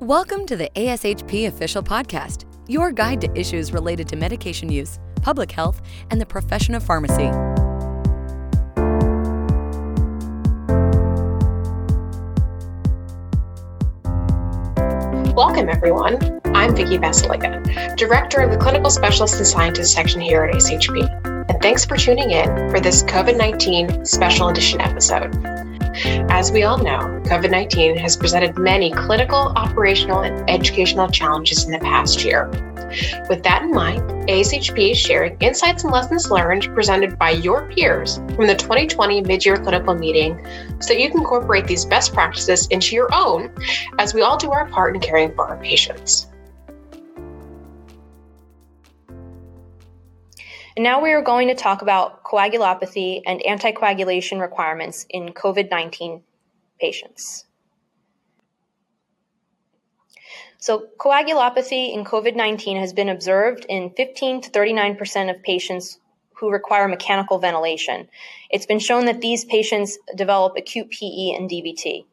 Welcome to the ASHP Official Podcast, your guide to issues related to medication use, public health, and the profession of pharmacy. Welcome, everyone. I'm Vicki Basalyga, Director of the Clinical Specialists and Scientists section here at ASHP. And thanks for tuning in for this COVID 19 special edition episode. As we all know, COVID 19 has presented many clinical, operational, and educational challenges in the past year. With that in mind, ASHP is sharing insights and lessons learned presented by your peers from the 2020 mid-year clinical meeting so that you can incorporate these best practices into your own as we all do our part in caring for our patients. And now we are going to talk about coagulopathy and anticoagulation requirements in COVID 19 patients. So, coagulopathy in COVID 19 has been observed in 15 to 39% of patients who require mechanical ventilation. It's been shown that these patients develop acute PE and DVT.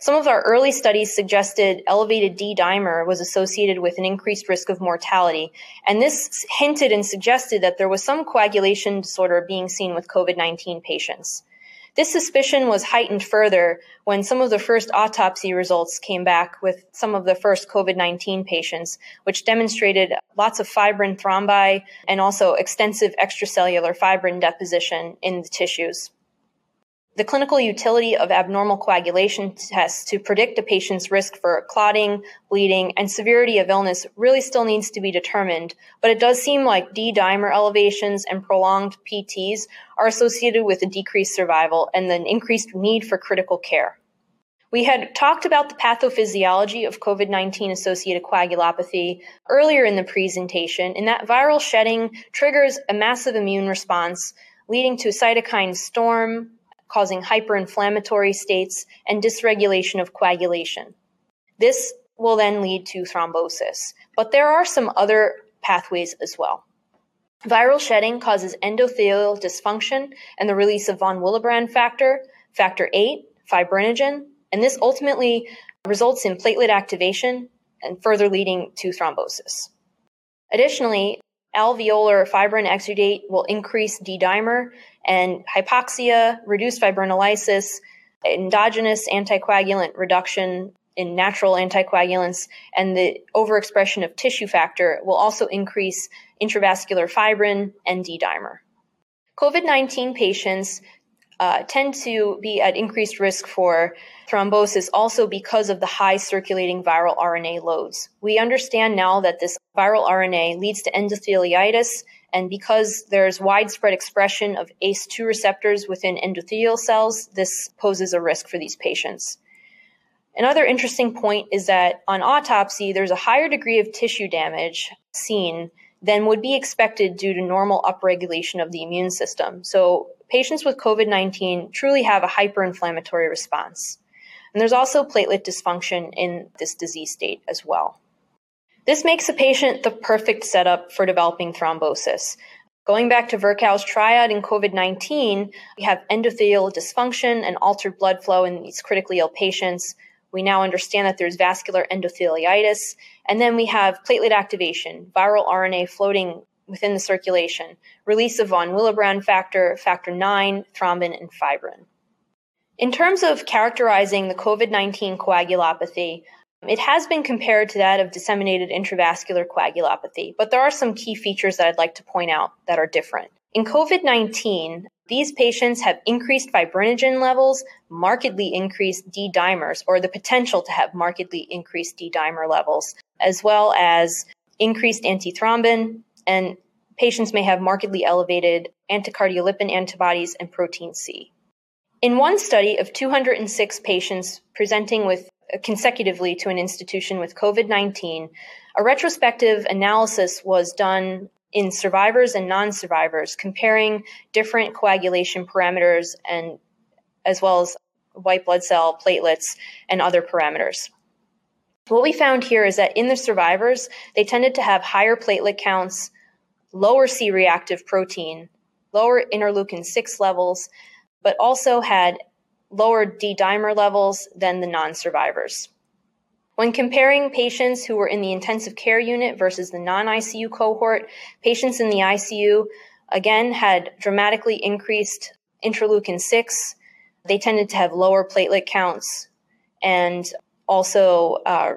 Some of our early studies suggested elevated D dimer was associated with an increased risk of mortality, and this hinted and suggested that there was some coagulation disorder being seen with COVID 19 patients. This suspicion was heightened further when some of the first autopsy results came back with some of the first COVID 19 patients, which demonstrated lots of fibrin thrombi and also extensive extracellular fibrin deposition in the tissues. The clinical utility of abnormal coagulation tests to predict a patient's risk for clotting, bleeding, and severity of illness really still needs to be determined, but it does seem like D dimer elevations and prolonged PTs are associated with a decreased survival and an increased need for critical care. We had talked about the pathophysiology of COVID 19 associated coagulopathy earlier in the presentation, and that viral shedding triggers a massive immune response, leading to cytokine storm, causing hyperinflammatory states and dysregulation of coagulation. This will then lead to thrombosis. But there are some other pathways as well. Viral shedding causes endothelial dysfunction and the release of von Willebrand factor, factor 8, fibrinogen, and this ultimately results in platelet activation and further leading to thrombosis. Additionally, alveolar fibrin exudate will increase D dimer and hypoxia, reduced fibrinolysis, endogenous anticoagulant reduction in natural anticoagulants, and the overexpression of tissue factor will also increase intravascular fibrin and D dimer. COVID 19 patients uh, tend to be at increased risk for thrombosis also because of the high circulating viral RNA loads. We understand now that this viral RNA leads to endotheliitis, and because there's widespread expression of ACE2 receptors within endothelial cells, this poses a risk for these patients. Another interesting point is that on autopsy, there's a higher degree of tissue damage seen than would be expected due to normal upregulation of the immune system. So patients with COVID 19 truly have a hyperinflammatory response. And there's also platelet dysfunction in this disease state as well. This makes a patient the perfect setup for developing thrombosis. Going back to Virchow's triad in COVID 19, we have endothelial dysfunction and altered blood flow in these critically ill patients. We now understand that there's vascular endotheliitis. And then we have platelet activation, viral RNA floating within the circulation, release of von Willebrand factor, factor 9, thrombin, and fibrin. In terms of characterizing the COVID 19 coagulopathy, it has been compared to that of disseminated intravascular coagulopathy, but there are some key features that I'd like to point out that are different. In COVID 19, these patients have increased fibrinogen levels, markedly increased D dimers, or the potential to have markedly increased D dimer levels, as well as increased antithrombin, and patients may have markedly elevated anticardiolipin antibodies and protein C. In one study of 206 patients presenting with consecutively to an institution with COVID 19, a retrospective analysis was done in survivors and non survivors, comparing different coagulation parameters and as well as white blood cell platelets and other parameters. What we found here is that in the survivors, they tended to have higher platelet counts, lower C reactive protein, lower interleukin 6 levels, but also had lower D dimer levels than the non survivors. When comparing patients who were in the intensive care unit versus the non ICU cohort, patients in the ICU again had dramatically increased interleukin 6. They tended to have lower platelet counts and also uh,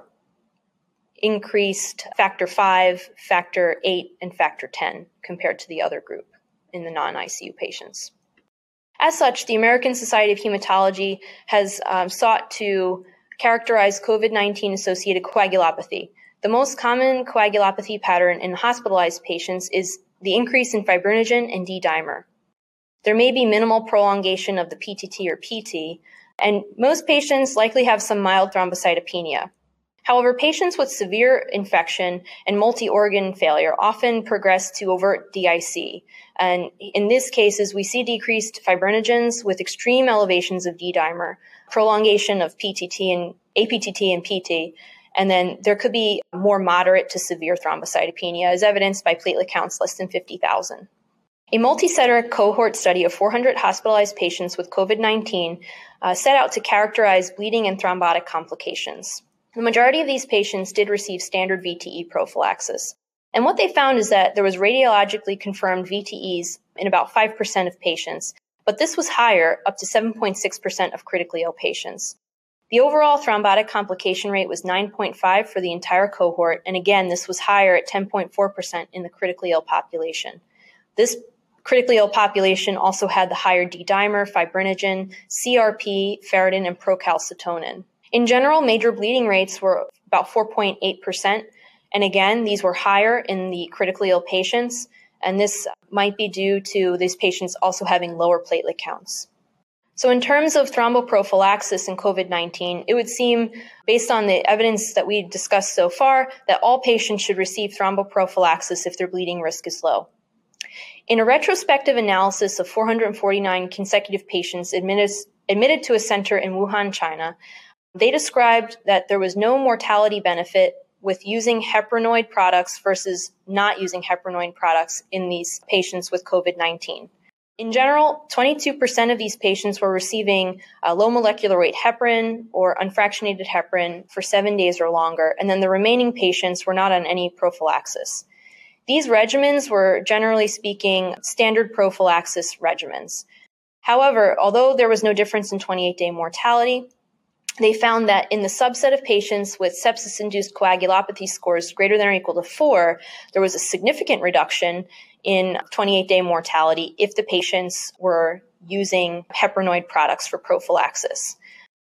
increased factor 5, factor 8, and factor 10 compared to the other group in the non ICU patients. As such, the American Society of Hematology has um, sought to characterize COVID 19 associated coagulopathy. The most common coagulopathy pattern in hospitalized patients is the increase in fibrinogen and D dimer. There may be minimal prolongation of the PTT or PT, and most patients likely have some mild thrombocytopenia. However, patients with severe infection and multi organ failure often progress to overt DIC. And in these cases, we see decreased fibrinogens with extreme elevations of D dimer, prolongation of PTT and APTT and PT, and then there could be more moderate to severe thrombocytopenia, as evidenced by platelet counts less than 50,000. A multi-center cohort study of 400 hospitalized patients with COVID-19 uh, set out to characterize bleeding and thrombotic complications. The majority of these patients did receive standard VTE prophylaxis. And what they found is that there was radiologically confirmed VTEs in about 5% of patients, but this was higher, up to 7.6% of critically ill patients. The overall thrombotic complication rate was 9.5 for the entire cohort, and again, this was higher at 10.4% in the critically ill population. This critically ill population also had the higher D dimer, fibrinogen, CRP, ferritin, and procalcitonin. In general, major bleeding rates were about 4.8%. And again, these were higher in the critically ill patients. And this might be due to these patients also having lower platelet counts. So, in terms of thromboprophylaxis in COVID 19, it would seem, based on the evidence that we discussed so far, that all patients should receive thromboprophylaxis if their bleeding risk is low. In a retrospective analysis of 449 consecutive patients admitted, admitted to a center in Wuhan, China, they described that there was no mortality benefit with using heparinoid products versus not using heparinoid products in these patients with COVID 19. In general, 22% of these patients were receiving uh, low molecular weight heparin or unfractionated heparin for seven days or longer, and then the remaining patients were not on any prophylaxis. These regimens were, generally speaking, standard prophylaxis regimens. However, although there was no difference in 28 day mortality, they found that in the subset of patients with sepsis induced coagulopathy scores greater than or equal to four, there was a significant reduction in 28 day mortality if the patients were using heparinoid products for prophylaxis.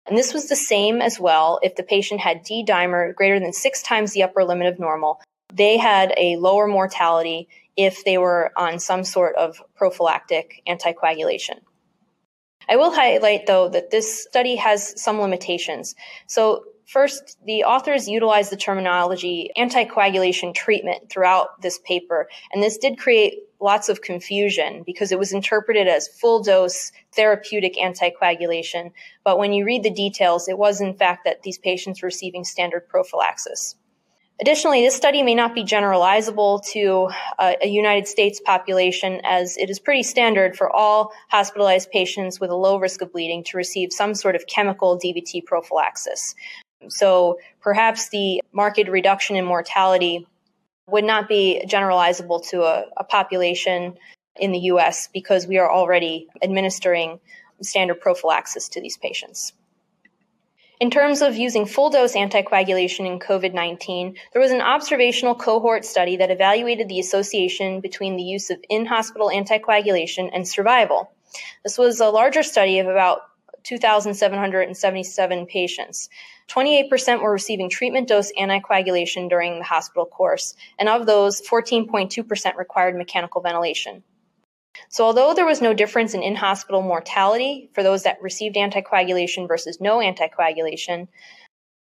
And this was the same as well if the patient had D dimer greater than six times the upper limit of normal. They had a lower mortality if they were on some sort of prophylactic anticoagulation. I will highlight, though, that this study has some limitations. So, First, the authors utilized the terminology anticoagulation treatment throughout this paper, and this did create lots of confusion because it was interpreted as full dose therapeutic anticoagulation. But when you read the details, it was in fact that these patients were receiving standard prophylaxis. Additionally, this study may not be generalizable to a, United States population as it is pretty standard for all hospitalized patients with a low risk of bleeding to receive some sort of chemical DVT prophylaxis. So perhaps the marked reduction in mortality would not be generalizable to a, a population in the US because we are already administering standard prophylaxis to these patients. In terms of using full dose anticoagulation in COVID 19, there was an observational cohort study that evaluated the association between the use of in hospital anticoagulation and survival. This was a larger study of about 2,777 patients. 28% were receiving treatment dose anticoagulation during the hospital course, and of those, 14.2% required mechanical ventilation. So, although there was no difference in in hospital mortality for those that received anticoagulation versus no anticoagulation,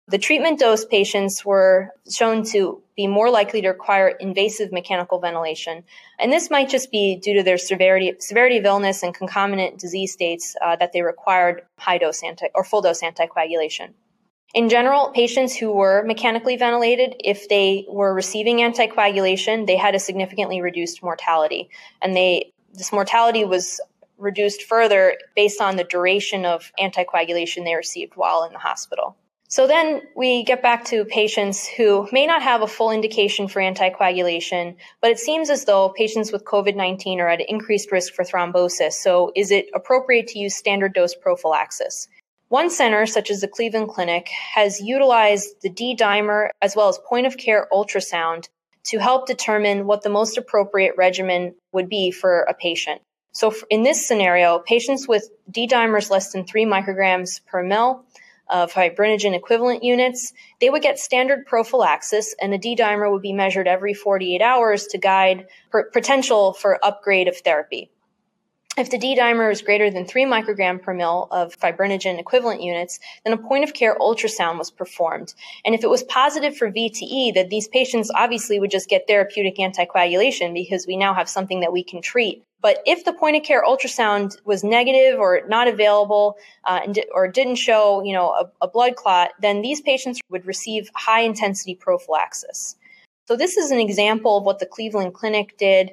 the treatment dose patients were shown to be more likely to require invasive mechanical ventilation. And this might just be due to their severity, severity of illness and concomitant disease states uh, that they required high dose anti or full dose anticoagulation. In general, patients who were mechanically ventilated, if they were receiving anticoagulation, they had a significantly reduced mortality. And they this mortality was reduced further based on the duration of anticoagulation they received while in the hospital. So then we get back to patients who may not have a full indication for anticoagulation, but it seems as though patients with COVID 19 are at increased risk for thrombosis. So is it appropriate to use standard dose prophylaxis? One center, such as the Cleveland Clinic, has utilized the D dimer as well as point of care ultrasound to help determine what the most appropriate regimen would be for a patient. So in this scenario, patients with D dimers less than 3 micrograms per mil of fibrinogen equivalent units, they would get standard prophylaxis, and a D dimer would be measured every 48 hours to guide potential for upgrade of therapy. If the D dimer is greater than 3 microgram per mil of fibrinogen equivalent units, then a point of care ultrasound was performed. And if it was positive for VTE, that these patients obviously would just get therapeutic anticoagulation because we now have something that we can treat. But if the point of care ultrasound was negative or not available uh, and, or didn't show, you know, a, a blood clot, then these patients would receive high intensity prophylaxis. So this is an example of what the Cleveland Clinic did.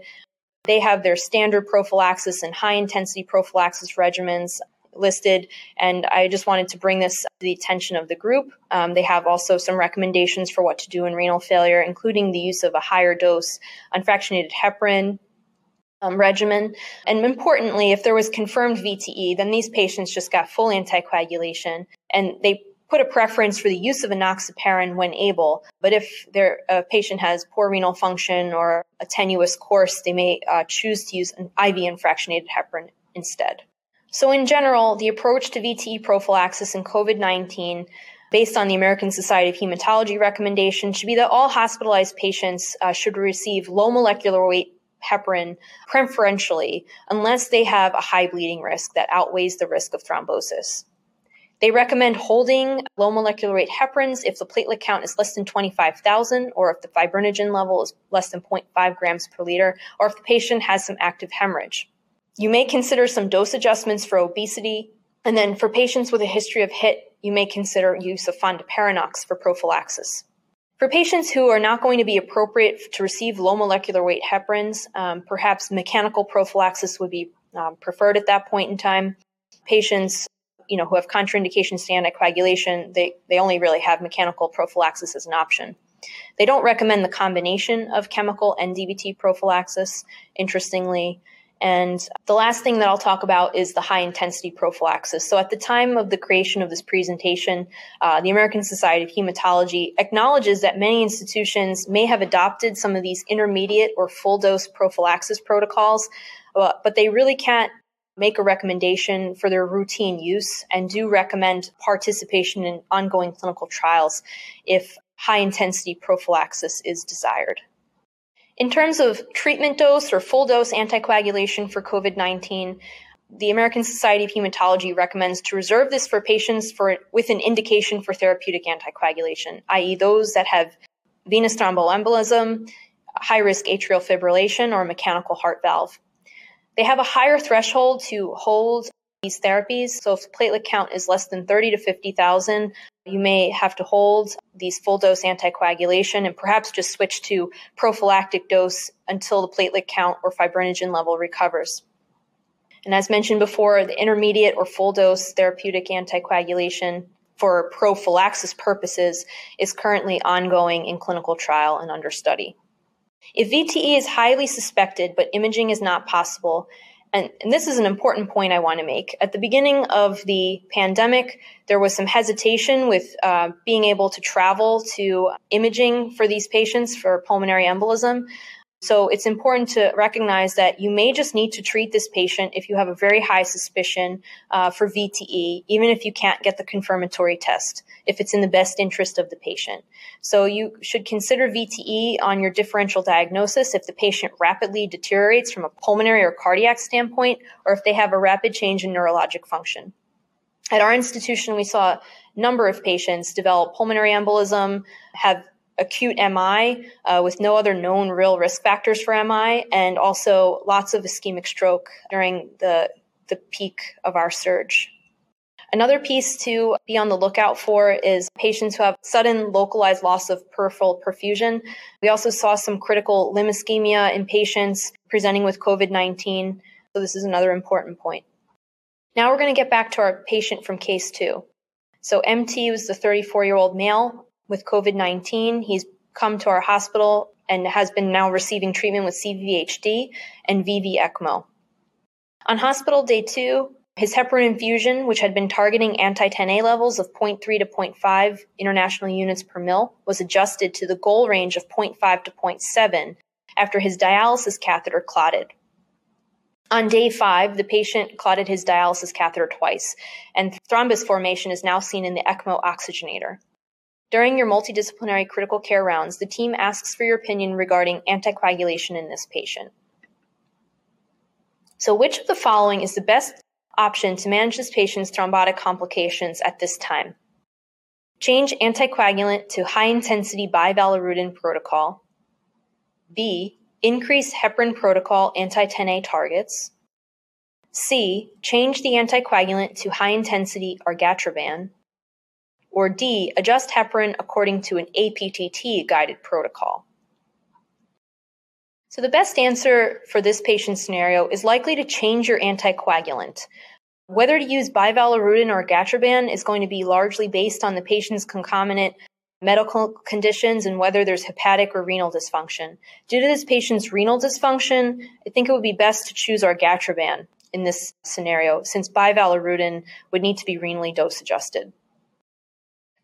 They have their standard prophylaxis and high intensity prophylaxis regimens listed. And I just wanted to bring this to the attention of the group. Um, they have also some recommendations for what to do in renal failure, including the use of a higher dose unfractionated heparin. Um, regimen. And importantly, if there was confirmed VTE, then these patients just got full anticoagulation and they put a preference for the use of enoxaparin when able. But if their a patient has poor renal function or a tenuous course, they may uh, choose to use an IV unfractionated heparin instead. So, in general, the approach to VTE prophylaxis in COVID 19 based on the American Society of Hematology recommendation should be that all hospitalized patients uh, should receive low molecular weight heparin preferentially unless they have a high bleeding risk that outweighs the risk of thrombosis. They recommend holding low molecular weight heparins if the platelet count is less than 25,000 or if the fibrinogen level is less than 0.5 grams per liter or if the patient has some active hemorrhage. You may consider some dose adjustments for obesity. And then for patients with a history of HIT, you may consider use of fondaparinux for prophylaxis. For patients who are not going to be appropriate to receive low molecular weight heparins, um, perhaps mechanical prophylaxis would be um, preferred at that point in time. Patients you know, who have contraindications to anticoagulation, they, they only really have mechanical prophylaxis as an option. They don't recommend the combination of chemical and DVT prophylaxis, interestingly. And the last thing that I'll talk about is the high intensity prophylaxis. So, at the time of the creation of this presentation, uh, the American Society of Hematology acknowledges that many institutions may have adopted some of these intermediate or full dose prophylaxis protocols, uh, but they really can't make a recommendation for their routine use and do recommend participation in ongoing clinical trials if high intensity prophylaxis is desired. In terms of treatment dose or full dose anticoagulation for COVID 19, the American Society of Hematology recommends to reserve this for patients for, with an indication for therapeutic anticoagulation, i.e., those that have venous thromboembolism, high risk atrial fibrillation, or mechanical heart valve. They have a higher threshold to hold these therapies. So if the platelet count is less than 30 to 50,000, you may have to hold these full dose anticoagulation and perhaps just switch to prophylactic dose until the platelet count or fibrinogen level recovers. And as mentioned before, the intermediate or full dose therapeutic anticoagulation for prophylaxis purposes is currently ongoing in clinical trial and under study. If VTE is highly suspected but imaging is not possible, and, and, this is an important point I want to make. At the beginning of the pandemic, there was some hesitation with uh, being able to travel to imaging for these patients for pulmonary embolism. So it's important to recognize that you may just need to treat this patient if you have a very high suspicion uh, for VTE, even if you can't get the confirmatory test, if it's in the best interest of the patient. So you should consider VTE on your differential diagnosis if the patient rapidly deteriorates from a pulmonary or cardiac standpoint, or if they have a rapid change in neurologic function. At our institution, we saw a number of patients develop pulmonary embolism, have acute MI uh, with no other known real risk factors for MI, and also lots of ischemic stroke during the, the peak of our surge. Another piece to be on the lookout for is patients who have sudden localized loss of peripheral perfusion. We also saw some critical limb ischemia in patients presenting with COVID 19. So, this is another important point. Now, we're going to get back to our patient from case two. So MT was the 34 year old male with COVID 19. He's come to our hospital and has been now receiving treatment with CVHD and VV ECMO. On hospital day two, his heparin infusion, which had been targeting anti 10A levels of 0.3 to 0.5 international units per mil, was adjusted to the goal range of 0.5 to 0.7 after his dialysis catheter clotted. On day five, the patient clotted his dialysis catheter twice, and thrombus formation is now seen in the ECMO oxygenator. During your multidisciplinary critical care rounds, the team asks for your opinion regarding anticoagulation in this patient. So, which of the following is the best option to manage this patient's thrombotic complications at this time? Change anticoagulant to high intensity bivalirudin protocol. B. Increase heparin protocol anti 10A targets. C. Change the anticoagulant to high intensity argatroban. Or D. Adjust heparin according to an APTT guided protocol. So, the best answer for this patient scenario is likely to change your anticoagulant. Whether to use bivalirudin or argatroban is going to be largely based on the patient's concomitant medical conditions and whether there's hepatic or renal dysfunction. Due to this patient's renal dysfunction, I think it would be best to choose our argatroban in this scenario, since bivalirudin would need to be renally dose adjusted.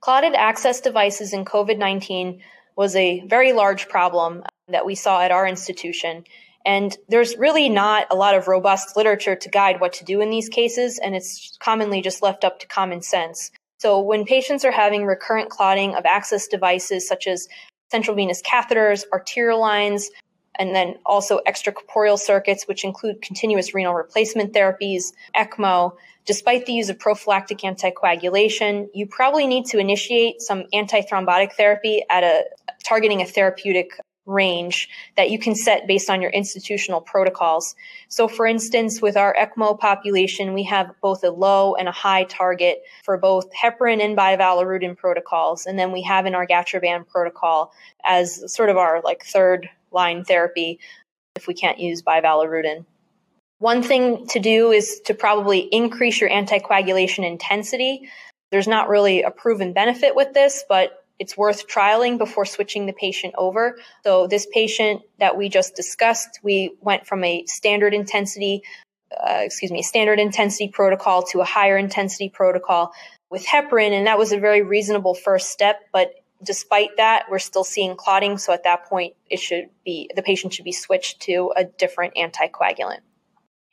Clotted access devices in COVID 19 was a very large problem uh, that we saw at our institution. And there's really not a lot of robust literature to guide what to do in these cases, and it's commonly just left up to common sense. So when patients are having recurrent clotting of access devices such as central venous catheters, arterial lines, and then also extracorporeal circuits, which include continuous renal replacement therapies, ECMO, despite the use of prophylactic anticoagulation, you probably need to initiate some antithrombotic therapy at a targeting a therapeutic range that you can set based on your institutional protocols. So, for instance, with our ECMO population, we have both a low and a high target for both heparin and bivalirudin protocols. And then we have an argatroban protocol as sort of our like third line therapy if we can't use bivalirudin. One thing to do is to probably increase your anticoagulation intensity. There's not really a proven benefit with this, but it's worth trialing before switching the patient over. So this patient that we just discussed, we went from a standard intensity, uh, excuse me, standard intensity protocol to a higher intensity protocol with heparin, and that was a very reasonable first step. But despite that, we're still seeing clotting. So at that point, it should be the patient should be switched to a different anticoagulant.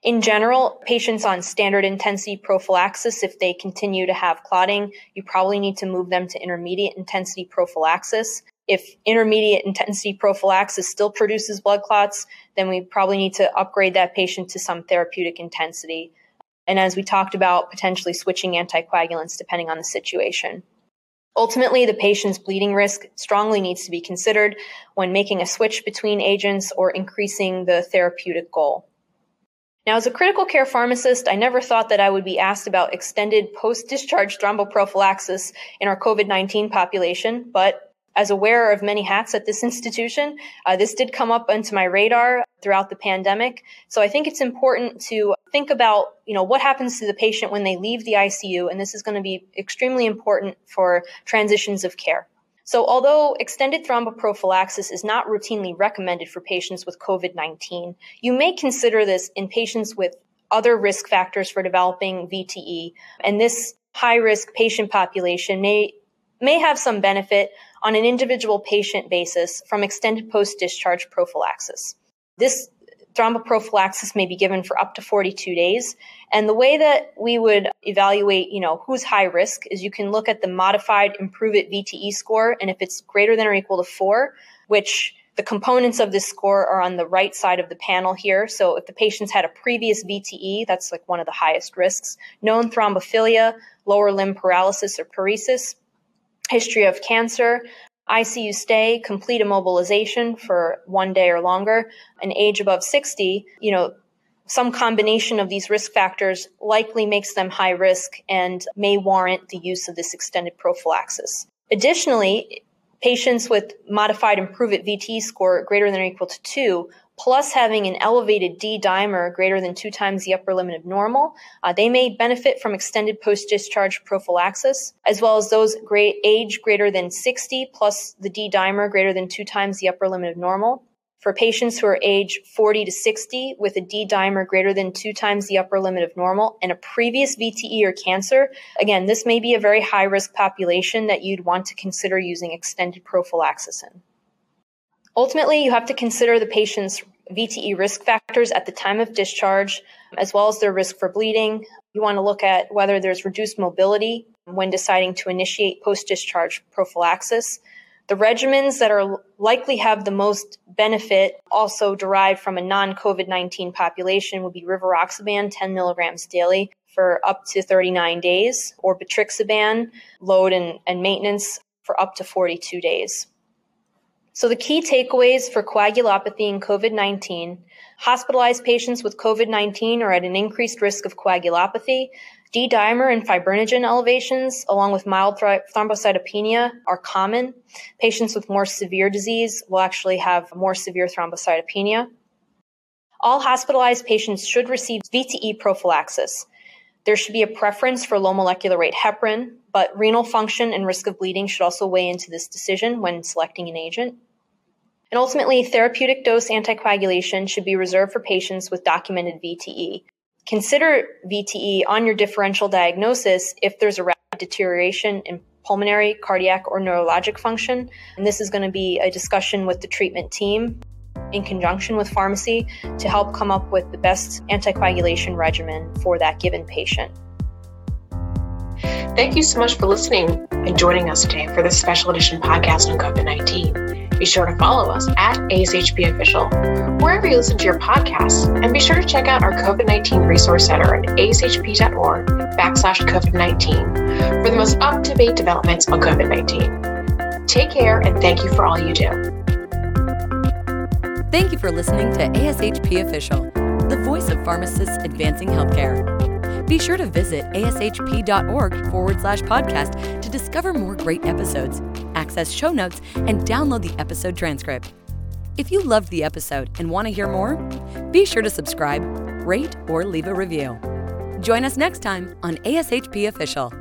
In general, patients on standard intensity prophylaxis, if they continue to have clotting, you probably need to move them to intermediate intensity prophylaxis. If intermediate intensity prophylaxis still produces blood clots, then we probably need to upgrade that patient to some therapeutic intensity. And as we talked about, potentially switching anticoagulants depending on the situation. Ultimately, the patient's bleeding risk strongly needs to be considered when making a switch between agents or increasing the therapeutic goal. Now, as a critical care pharmacist, I never thought that I would be asked about extended post discharge thromboprophylaxis in our COVID 19 population, but as a wearer of many hats at this institution, uh, this did come up onto my radar throughout the pandemic. So I think it's important to think about, you know, what happens to the patient when they leave the ICU, and this is going to be extremely important for transitions of care. So, although extended thromboprophylaxis is not routinely recommended for patients with COVID 19, you may consider this in patients with other risk factors for developing VTE. And this high risk patient population may, may have some benefit on an individual patient basis from extended post discharge prophylaxis. This thromboprophylaxis may be given for up to 42 days. And the way that we would evaluate, you know, who's high risk is you can look at the modified Improve-It VTE score. And if it's greater than or equal to four, which the components of this score are on the right side of the panel here. So if the patient's had a previous VTE, that's like one of the highest risks, known thrombophilia, lower limb paralysis or paresis, history of cancer, ICU stay, complete immobilization for one day or longer, an age above 60, you know, some combination of these risk factors likely makes them high risk and may warrant the use of this extended prophylaxis. Additionally, patients with modified Improve-It VT score greater than or equal to two plus having an elevated D dimer greater than two times the upper limit of normal, uh, they may benefit from extended post discharge prophylaxis, as well as those age greater than 60 plus the D dimer greater than two times the upper limit of normal. For patients who are age 40 to 60 with a D dimer greater than two times the upper limit of normal and a previous VTE or cancer, again, this may be a very high risk population that you'd want to consider using extended prophylaxis in. Ultimately, you have to consider the patient's VTE risk factors at the time of discharge, as well as their risk for bleeding. You want to look at whether there's reduced mobility when deciding to initiate post discharge prophylaxis. The regimens that are likely have the most benefit, also derived from a non COVID 19 population, would be rivaroxaban 10 milligrams daily for up to 39 days, or betrixaban load and, and maintenance for up to 42 days. So, the key takeaways for coagulopathy and COVID 19 hospitalized patients with COVID 19 are at an increased risk of coagulopathy. D dimer and fibrinogen elevations, along with mild thrombocytopenia, are common. Patients with more severe disease will actually have more severe thrombocytopenia. All hospitalized patients should receive VTE prophylaxis. There should be a preference for low molecular weight heparin, but renal function and risk of bleeding should also weigh into this decision when selecting an agent. And ultimately, therapeutic dose anticoagulation should be reserved for patients with documented VTE. Consider VTE on your differential diagnosis if there's a rapid deterioration in pulmonary, cardiac, or neurologic function. And this is going to be a discussion with the treatment team in conjunction with pharmacy to help come up with the best anticoagulation regimen for that given patient. Thank you so much for listening and joining us today for this special edition podcast on COVID 19. Be sure to follow us at ASHP Official, wherever you listen to your podcasts, and be sure to check out our COVID 19 Resource Center at ashp.org backslash COVID 19 for the most up to date developments on COVID 19. Take care and thank you for all you do. Thank you for listening to ASHP Official, the voice of pharmacists advancing healthcare. Be sure to visit ashp.org forward slash podcast to discover more great episodes, access show notes, and download the episode transcript. If you loved the episode and want to hear more, be sure to subscribe, rate, or leave a review. Join us next time on ASHP Official.